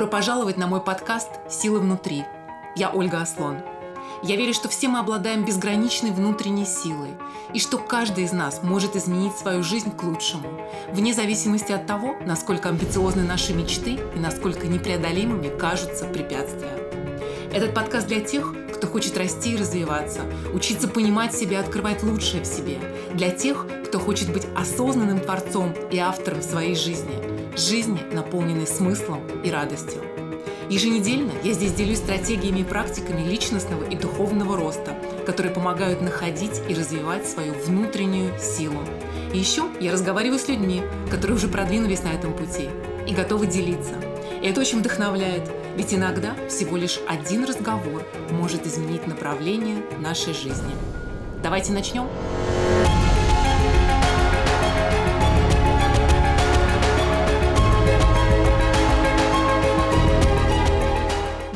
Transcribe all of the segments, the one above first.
Добро пожаловать на мой подкаст «Сила внутри». Я Ольга Аслон. Я верю, что все мы обладаем безграничной внутренней силой, и что каждый из нас может изменить свою жизнь к лучшему, вне зависимости от того, насколько амбициозны наши мечты и насколько непреодолимыми кажутся препятствия. Этот подкаст для тех, кто хочет расти и развиваться, учиться понимать себя открывать лучшее в себе, для тех, кто хочет быть осознанным творцом и автором своей жизни, жизни, наполненной смыслом и радостью. Еженедельно я здесь делюсь стратегиями и практиками личностного и духовного роста, которые помогают находить и развивать свою внутреннюю силу. И еще я разговариваю с людьми, которые уже продвинулись на этом пути и готовы делиться. И это очень вдохновляет, ведь иногда всего лишь один разговор может изменить направление нашей жизни. Давайте начнем.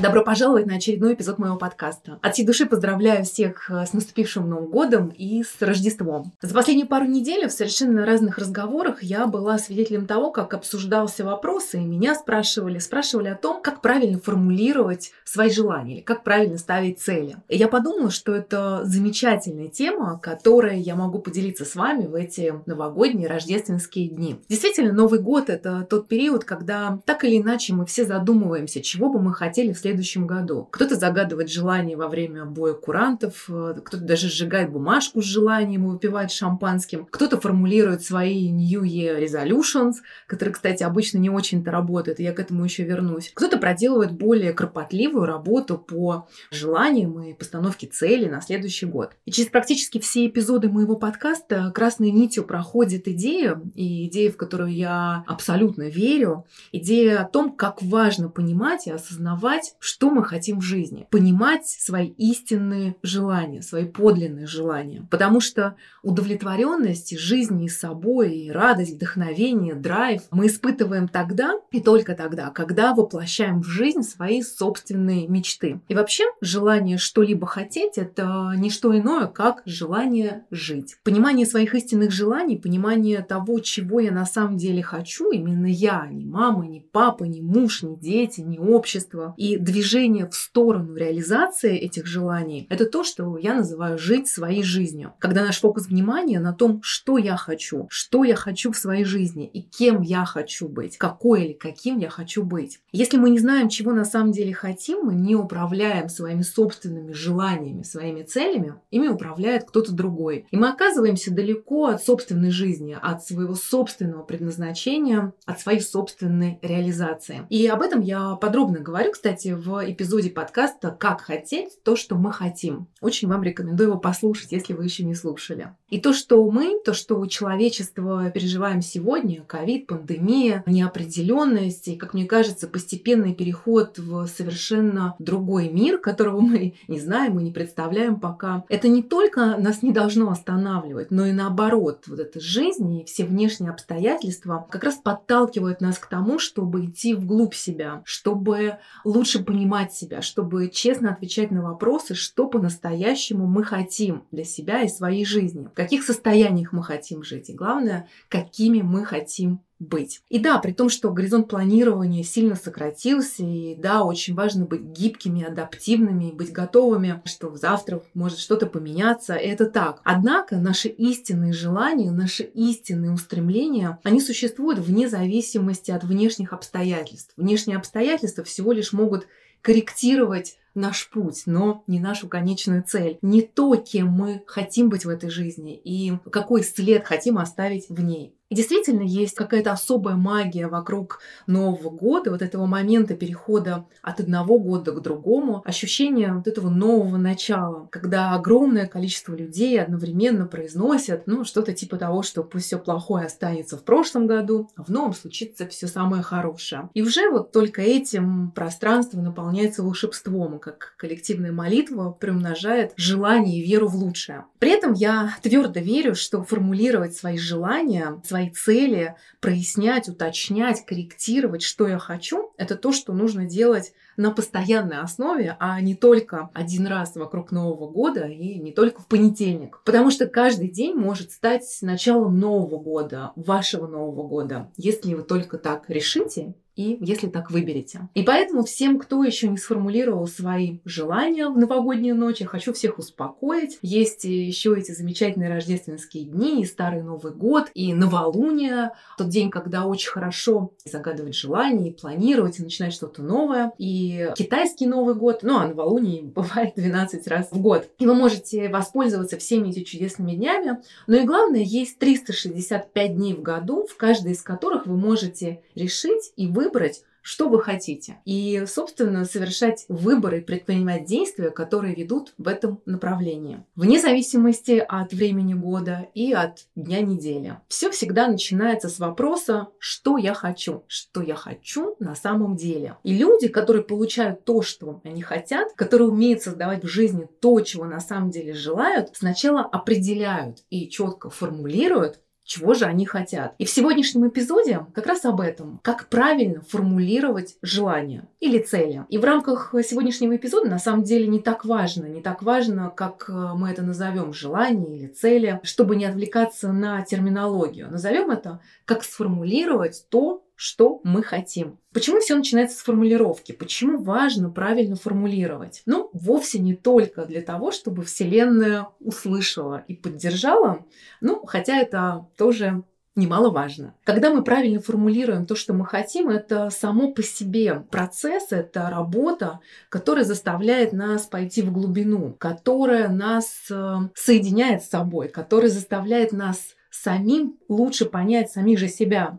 Добро пожаловать на очередной эпизод моего подкаста. От всей души поздравляю всех э, с наступившим Новым годом и с Рождеством. За последние пару недель в совершенно разных разговорах я была свидетелем того, как обсуждался вопрос, и меня спрашивали, спрашивали о том, как правильно формулировать свои желания, или как правильно ставить цели. И я подумала, что это замечательная тема, которой я могу поделиться с вами в эти новогодние рождественские дни. Действительно, Новый год — это тот период, когда так или иначе мы все задумываемся, чего бы мы хотели в следующем следующем году. Кто-то загадывает желание во время боя курантов, э, кто-то даже сжигает бумажку с желанием и выпивает шампанским, кто-то формулирует свои New Year Resolutions, которые, кстати, обычно не очень-то работают, и я к этому еще вернусь. Кто-то проделывает более кропотливую работу по желаниям и постановке цели на следующий год. И через практически все эпизоды моего подкаста красной нитью проходит идея, и идея, в которую я абсолютно верю, идея о том, как важно понимать и осознавать, что мы хотим в жизни, понимать свои истинные желания, свои подлинные желания. Потому что удовлетворенность жизни и собой, и радость, вдохновение, драйв мы испытываем тогда и только тогда, когда воплощаем в жизнь свои собственные мечты. И вообще желание что-либо хотеть – это не что иное, как желание жить. Понимание своих истинных желаний, понимание того, чего я на самом деле хочу, именно я, не мама, не папа, не муж, не дети, не общество. И движение в сторону реализации этих желаний – это то, что я называю жить своей жизнью. Когда наш фокус внимания на том, что я хочу, что я хочу в своей жизни и кем я хочу быть, какой или каким я хочу быть. Если мы не знаем, чего на самом деле хотим, мы не управляем своими собственными желаниями, своими целями, ими управляет кто-то другой. И мы оказываемся далеко от собственной жизни, от своего собственного предназначения, от своей собственной реализации. И об этом я подробно говорю, кстати, в эпизоде подкаста «Как хотеть то, что мы хотим». Очень вам рекомендую его послушать, если вы еще не слушали. И то, что мы, то, что человечество переживаем сегодня, ковид, пандемия, неопределенность и, как мне кажется, постепенный переход в совершенно другой мир, которого мы не знаем и не представляем пока, это не только нас не должно останавливать, но и наоборот, вот эта жизнь и все внешние обстоятельства как раз подталкивают нас к тому, чтобы идти вглубь себя, чтобы лучше понимать себя, чтобы честно отвечать на вопросы, что по-настоящему мы хотим для себя и своей жизни, каких состояниях мы хотим жить, и главное, какими мы хотим быть. И да, при том, что горизонт планирования сильно сократился, и да, очень важно быть гибкими, адаптивными, быть готовыми, что завтра может что-то поменяться, это так. Однако наши истинные желания, наши истинные устремления, они существуют вне зависимости от внешних обстоятельств. Внешние обстоятельства всего лишь могут корректировать наш путь, но не нашу конечную цель. Не то, кем мы хотим быть в этой жизни и какой след хотим оставить в ней. И действительно есть какая-то особая магия вокруг Нового года, вот этого момента перехода от одного года к другому, ощущение вот этого нового начала, когда огромное количество людей одновременно произносят, ну, что-то типа того, что пусть все плохое останется в прошлом году, а в новом случится все самое хорошее. И уже вот только этим пространство наполняется волшебством, как коллективная молитва приумножает желание и веру в лучшее. При этом я твердо верю, что формулировать свои желания, свои цели, прояснять, уточнять, корректировать, что я хочу, это то, что нужно делать на постоянной основе, а не только один раз вокруг Нового года и не только в понедельник. Потому что каждый день может стать началом Нового года, вашего Нового года, если вы только так решите и если так выберете. И поэтому всем, кто еще не сформулировал свои желания в новогоднюю ночь, я хочу всех успокоить. Есть еще эти замечательные рождественские дни, и Старый Новый год, и новолуние, тот день, когда очень хорошо загадывать желания, и планировать, и начинать что-то новое. И китайский Новый год, ну а новолуние бывает 12 раз в год. И вы можете воспользоваться всеми этими чудесными днями. Но и главное, есть 365 дней в году, в каждый из которых вы можете решить и выбрать выбрать, что вы хотите. И, собственно, совершать выборы, предпринимать действия, которые ведут в этом направлении. Вне зависимости от времени года и от дня недели. Все всегда начинается с вопроса, что я хочу, что я хочу на самом деле. И люди, которые получают то, что они хотят, которые умеют создавать в жизни то, чего на самом деле желают, сначала определяют и четко формулируют, чего же они хотят. И в сегодняшнем эпизоде как раз об этом. Как правильно формулировать желания или цели. И в рамках сегодняшнего эпизода на самом деле не так важно, не так важно, как э, мы это назовем, желание или цели, чтобы не отвлекаться на терминологию. Назовем это, как сформулировать то, что мы хотим. Почему все начинается с формулировки? Почему важно правильно формулировать? Ну, вовсе не только для того, чтобы Вселенная услышала и поддержала, ну, хотя это тоже немаловажно. Когда мы правильно формулируем то, что мы хотим, это само по себе процесс, это работа, которая заставляет нас пойти в глубину, которая нас э, соединяет с собой, которая заставляет нас самим лучше понять самих же себя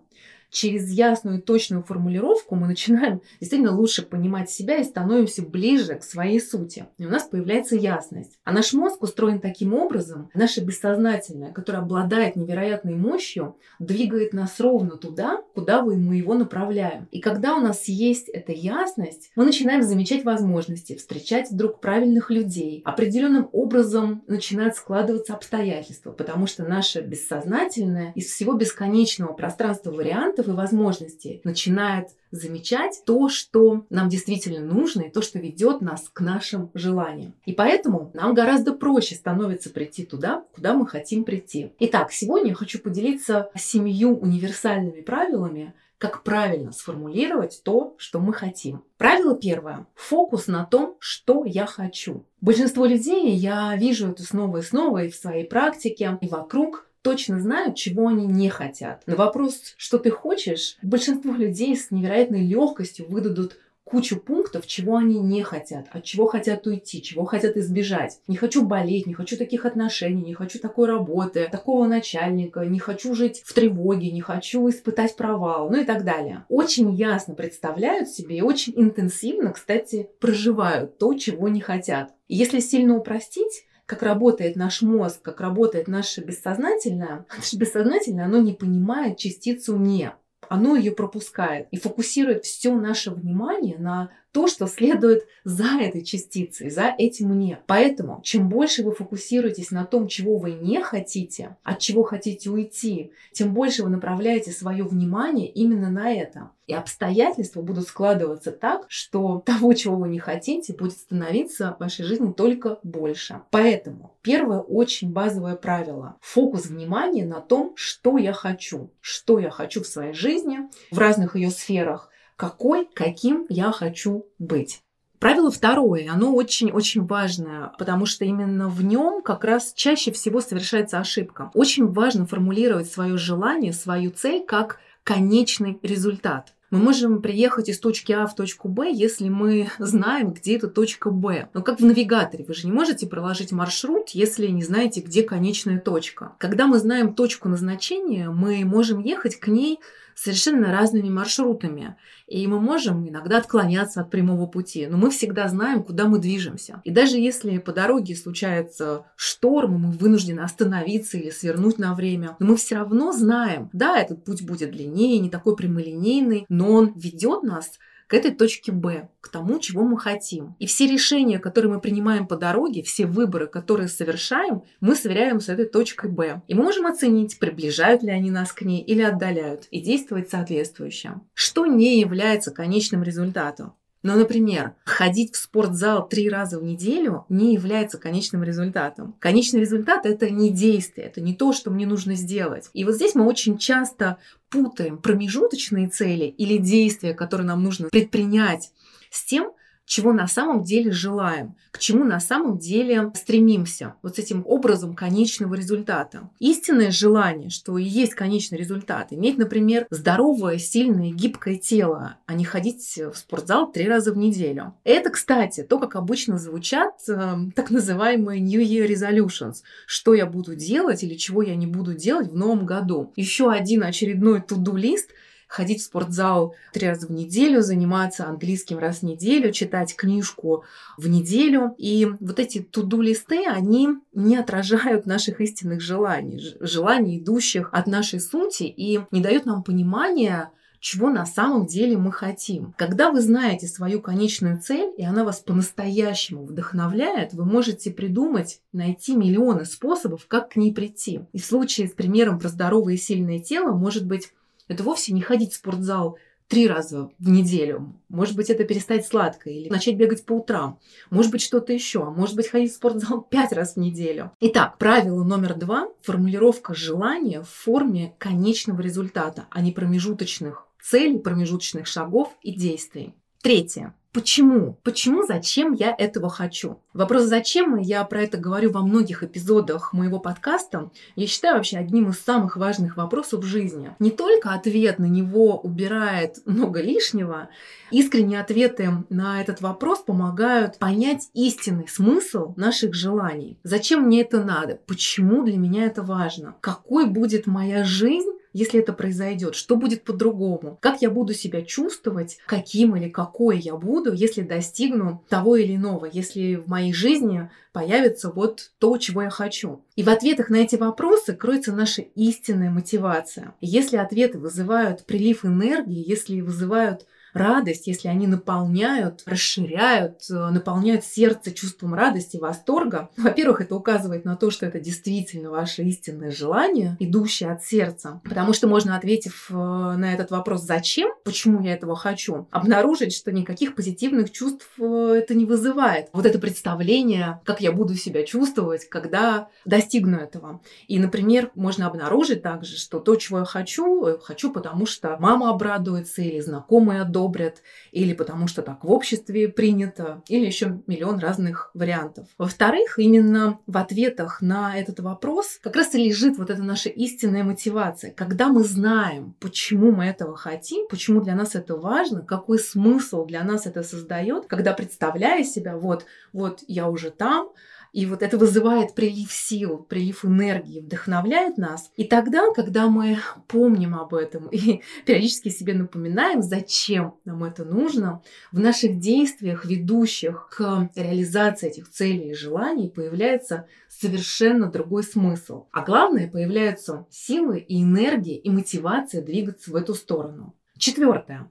через ясную и точную формулировку мы начинаем действительно лучше понимать себя и становимся ближе к своей сути. И у нас появляется ясность. А наш мозг устроен таким образом, наше бессознательное, которое обладает невероятной мощью, двигает нас ровно туда, куда мы его направляем. И когда у нас есть эта ясность, мы начинаем замечать возможности, встречать вдруг правильных людей. Определенным образом начинают складываться обстоятельства, потому что наше бессознательное из всего бесконечного пространства вариантов и возможностей начинает замечать то, что нам действительно нужно, и то, что ведет нас к нашим желаниям. И поэтому нам гораздо проще становится прийти туда, куда мы хотим прийти. Итак, сегодня я хочу поделиться семью универсальными правилами, как правильно сформулировать то, что мы хотим. Правило первое. Фокус на том, что я хочу. Большинство людей, я вижу это снова и снова и в своей практике, и вокруг, точно знают, чего они не хотят. На вопрос, что ты хочешь, большинство людей с невероятной легкостью выдадут кучу пунктов, чего они не хотят, от чего хотят уйти, чего хотят избежать. Не хочу болеть, не хочу таких отношений, не хочу такой работы, такого начальника, не хочу жить в тревоге, не хочу испытать провал, ну и так далее. Очень ясно представляют себе и очень интенсивно, кстати, проживают то, чего не хотят. Если сильно упростить, как работает наш мозг, как работает наше бессознательное, наше бессознательное, оно не понимает частицу «не». Оно ее пропускает и фокусирует все наше внимание на то, что следует за этой частицей, за этим «мне». Поэтому, чем больше вы фокусируетесь на том, чего вы не хотите, от чего хотите уйти, тем больше вы направляете свое внимание именно на это. И обстоятельства будут складываться так, что того, чего вы не хотите, будет становиться в вашей жизни только больше. Поэтому первое очень базовое правило. Фокус внимания на том, что я хочу. Что я хочу в своей жизни, в разных ее сферах какой, каким я хочу быть. Правило второе, оно очень-очень важное, потому что именно в нем как раз чаще всего совершается ошибка. Очень важно формулировать свое желание, свою цель как конечный результат. Мы можем приехать из точки А в точку Б, если мы знаем, где эта точка Б. Но как в навигаторе, вы же не можете проложить маршрут, если не знаете, где конечная точка. Когда мы знаем точку назначения, мы можем ехать к ней совершенно разными маршрутами. И мы можем иногда отклоняться от прямого пути, но мы всегда знаем, куда мы движемся. И даже если по дороге случается шторм, мы вынуждены остановиться или свернуть на время, но мы все равно знаем, да, этот путь будет длиннее, не такой прямолинейный, но он ведет нас к этой точке Б, к тому, чего мы хотим. И все решения, которые мы принимаем по дороге, все выборы, которые совершаем, мы сверяем с этой точкой Б. И мы можем оценить, приближают ли они нас к ней или отдаляют, и действовать соответствующе. Что не является конечным результатом? Но, например, ходить в спортзал три раза в неделю не является конечным результатом. Конечный результат – это не действие, это не то, что мне нужно сделать. И вот здесь мы очень часто путаем промежуточные цели или действия, которые нам нужно предпринять, с тем, чего на самом деле желаем, к чему на самом деле стремимся, вот с этим образом конечного результата. Истинное желание, что и есть конечный результат, иметь, например, здоровое, сильное, гибкое тело, а не ходить в спортзал три раза в неделю. Это, кстати, то, как обычно звучат э, так называемые New Year Resolutions, что я буду делать или чего я не буду делать в новом году. Еще один очередной туду-лист – ходить в спортзал три раза в неделю, заниматься английским раз в неделю, читать книжку в неделю. И вот эти туду-листы, они не отражают наших истинных желаний, желаний, идущих от нашей сути, и не дают нам понимания, чего на самом деле мы хотим. Когда вы знаете свою конечную цель, и она вас по-настоящему вдохновляет, вы можете придумать, найти миллионы способов, как к ней прийти. И в случае с примером про здоровое и сильное тело, может быть, это вовсе не ходить в спортзал три раза в неделю. Может быть, это перестать сладко или начать бегать по утрам. Может быть, что-то еще. Может быть, ходить в спортзал пять раз в неделю. Итак, правило номер два – формулировка желания в форме конечного результата, а не промежуточных целей, промежуточных шагов и действий. Третье. Почему? Почему, зачем я этого хочу? Вопрос «зачем?» я про это говорю во многих эпизодах моего подкаста. Я считаю вообще одним из самых важных вопросов в жизни. Не только ответ на него убирает много лишнего, искренние ответы на этот вопрос помогают понять истинный смысл наших желаний. Зачем мне это надо? Почему для меня это важно? Какой будет моя жизнь если это произойдет, что будет по-другому, как я буду себя чувствовать, каким или какой я буду, если достигну того или иного, если в моей жизни появится вот то, чего я хочу. И в ответах на эти вопросы кроется наша истинная мотивация. Если ответы вызывают прилив энергии, если вызывают радость, если они наполняют, расширяют, э, наполняют сердце чувством радости, восторга, во-первых, это указывает на то, что это действительно ваше истинное желание, идущее от сердца. Потому что можно, ответив э, на этот вопрос «зачем?», почему я этого хочу, обнаружить, что никаких позитивных чувств э, это не вызывает. Вот это представление, как я буду себя чувствовать, когда достигну этого. И, например, можно обнаружить также, что то, чего я хочу, хочу, потому что мама обрадуется или знакомые одобрят, одобрят, или потому что так в обществе принято, или еще миллион разных вариантов. Во-вторых, именно в ответах на этот вопрос как раз и лежит вот эта наша истинная мотивация. Когда мы знаем, почему мы этого хотим, почему для нас это важно, какой смысл для нас это создает, когда представляя себя, вот, вот я уже там, и вот это вызывает прилив сил, прилив энергии, вдохновляет нас. И тогда, когда мы помним об этом и периодически себе напоминаем, зачем нам это нужно, в наших действиях, ведущих к реализации этих целей и желаний, появляется совершенно другой смысл. А главное, появляются силы и энергия и мотивация двигаться в эту сторону. Четвертое.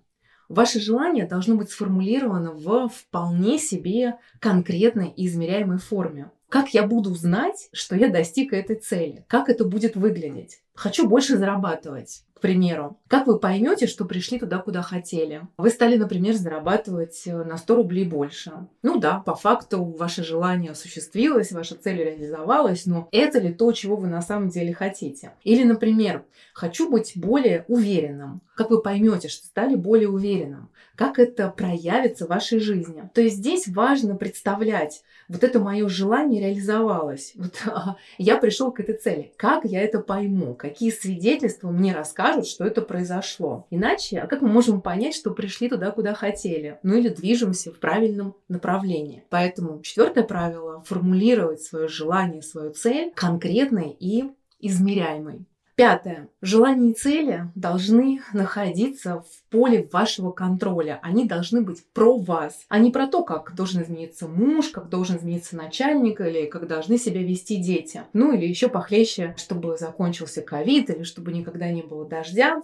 Ваше желание должно быть сформулировано в вполне себе конкретной и измеряемой форме. Как я буду знать, что я достиг этой цели? Как это будет выглядеть? Хочу больше зарабатывать примеру. Как вы поймете, что пришли туда, куда хотели? Вы стали, например, зарабатывать э, на 100 рублей больше. Ну да, по факту ваше желание осуществилось, ваша цель реализовалась, но это ли то, чего вы на самом деле хотите? Или, например, хочу быть более уверенным. Как вы поймете, что стали более уверенным? Как это проявится в вашей жизни? То есть здесь важно представлять, вот это мое желание реализовалось. Вот, я пришел к этой цели. Как я это пойму? Какие свидетельства мне расскажут? Скажут, что это произошло. Иначе, а как мы можем понять, что пришли туда, куда хотели? Ну или движемся в правильном направлении. Поэтому четвертое правило – формулировать свое желание, свою цель конкретной и измеряемой. Пятое. Желания и цели должны находиться в поле вашего контроля. Они должны быть про вас, а не про то, как должен измениться муж, как должен измениться начальник или как должны себя вести дети. Ну или еще похлеще, чтобы закончился ковид или чтобы никогда не было дождя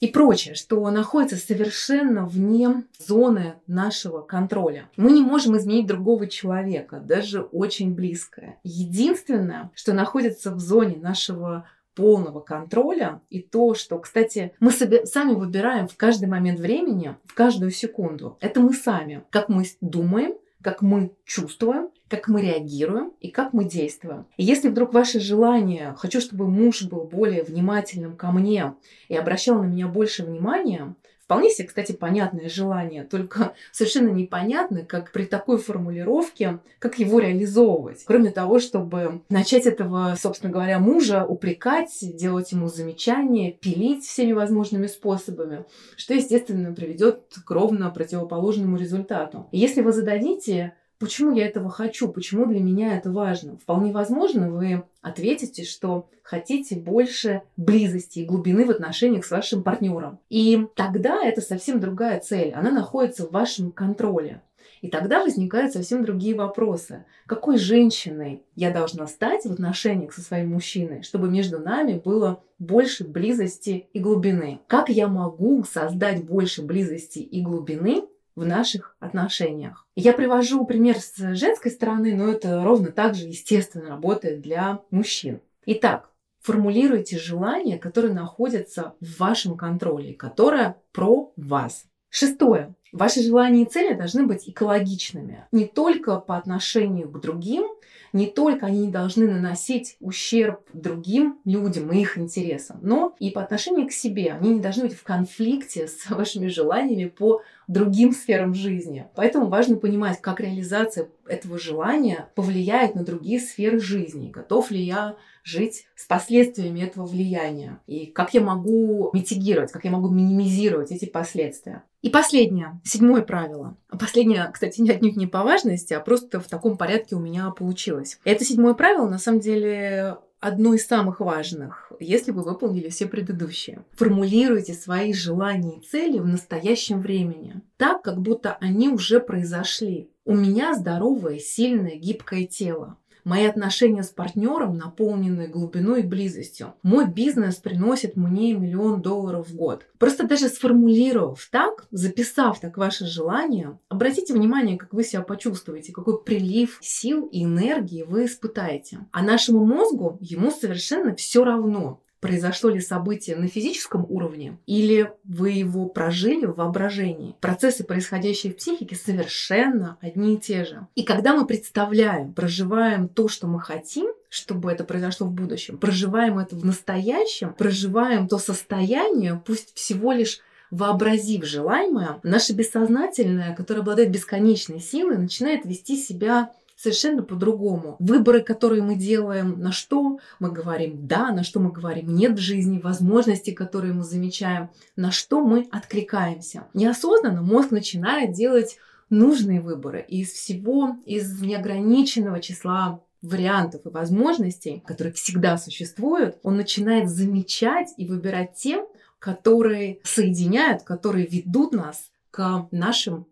и прочее, что находится совершенно вне зоны нашего контроля. Мы не можем изменить другого человека, даже очень близкое. Единственное, что находится в зоне нашего полного контроля и то, что, кстати, мы сами выбираем в каждый момент времени, в каждую секунду. Это мы сами. Как мы думаем, как мы чувствуем, как мы реагируем и как мы действуем. И если вдруг ваше желание, хочу, чтобы муж был более внимательным ко мне и обращал на меня больше внимания, Вполне себе, кстати, понятное желание, только совершенно непонятно, как при такой формулировке, как его реализовывать. Кроме того, чтобы начать этого, собственно говоря, мужа упрекать, делать ему замечания, пилить всеми возможными способами, что, естественно, приведет к ровно противоположному результату. И если вы зададите Почему я этого хочу? Почему для меня это важно? Вполне возможно, вы ответите, что хотите больше близости и глубины в отношениях с вашим партнером. И тогда это совсем другая цель. Она находится в вашем контроле. И тогда возникают совсем другие вопросы. Какой женщиной я должна стать в отношениях со своим мужчиной, чтобы между нами было больше близости и глубины? Как я могу создать больше близости и глубины, в наших отношениях. Я привожу пример с женской стороны, но это ровно так же, естественно, работает для мужчин. Итак, формулируйте желания, которые находятся в вашем контроле, которое про вас. Шестое. Ваши желания и цели должны быть экологичными. Не только по отношению к другим, не только они не должны наносить ущерб другим людям и их интересам, но и по отношению к себе. Они не должны быть в конфликте с вашими желаниями по другим сферам жизни. Поэтому важно понимать, как реализация этого желания повлияет на другие сферы жизни. Готов ли я жить с последствиями этого влияния? И как я могу митигировать, как я могу минимизировать эти последствия? И последнее, седьмое правило. Последнее, кстати, не отнюдь не по важности, а просто в таком порядке у меня получилось. Это седьмое правило, на самом деле, одно из самых важных, если вы выполнили все предыдущие. Формулируйте свои желания и цели в настоящем времени, так, как будто они уже произошли. У меня здоровое, сильное, гибкое тело. Мои отношения с партнером наполнены глубиной и близостью. Мой бизнес приносит мне миллион долларов в год. Просто даже сформулировав так, записав так ваше желание, обратите внимание, как вы себя почувствуете, какой прилив сил и энергии вы испытаете. А нашему мозгу ему совершенно все равно, произошло ли событие на физическом уровне или вы его прожили в воображении. Процессы, происходящие в психике, совершенно одни и те же. И когда мы представляем, проживаем то, что мы хотим, чтобы это произошло в будущем, проживаем это в настоящем, проживаем то состояние, пусть всего лишь вообразив желаемое, наше бессознательное, которое обладает бесконечной силой, начинает вести себя совершенно по-другому. Выборы, которые мы делаем, на что мы говорим «да», на что мы говорим «нет» в жизни, возможности, которые мы замечаем, на что мы откликаемся. Неосознанно мозг начинает делать нужные выборы. Из всего, из неограниченного числа вариантов и возможностей, которые всегда существуют, он начинает замечать и выбирать те, которые соединяют, которые ведут нас к нашим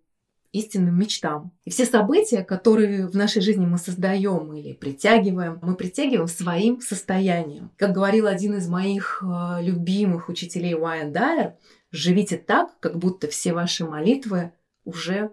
истинным мечтам. И все события, которые в нашей жизни мы создаем или притягиваем, мы притягиваем своим состоянием. Как говорил один из моих э, любимых учителей Уайан Дайер, живите так, как будто все ваши молитвы уже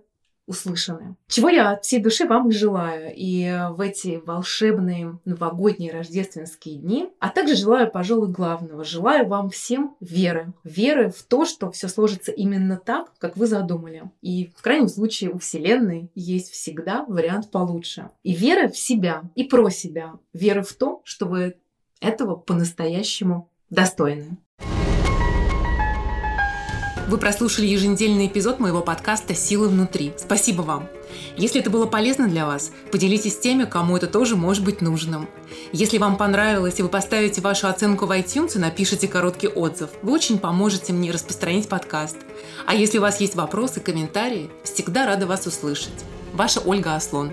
услышаны. Чего я от всей души вам и желаю. И в эти волшебные новогодние рождественские дни, а также желаю, пожалуй, главного. Желаю вам всем веры. Веры в то, что все сложится именно так, как вы задумали. И в крайнем случае у Вселенной есть всегда вариант получше. И веры в себя и про себя. Веры в то, что вы этого по-настоящему достойны. Вы прослушали еженедельный эпизод моего подкаста «Силы внутри». Спасибо вам. Если это было полезно для вас, поделитесь с теми, кому это тоже может быть нужным. Если вам понравилось и вы поставите вашу оценку в iTunes и напишите короткий отзыв, вы очень поможете мне распространить подкаст. А если у вас есть вопросы, комментарии, всегда рада вас услышать. Ваша Ольга Аслон.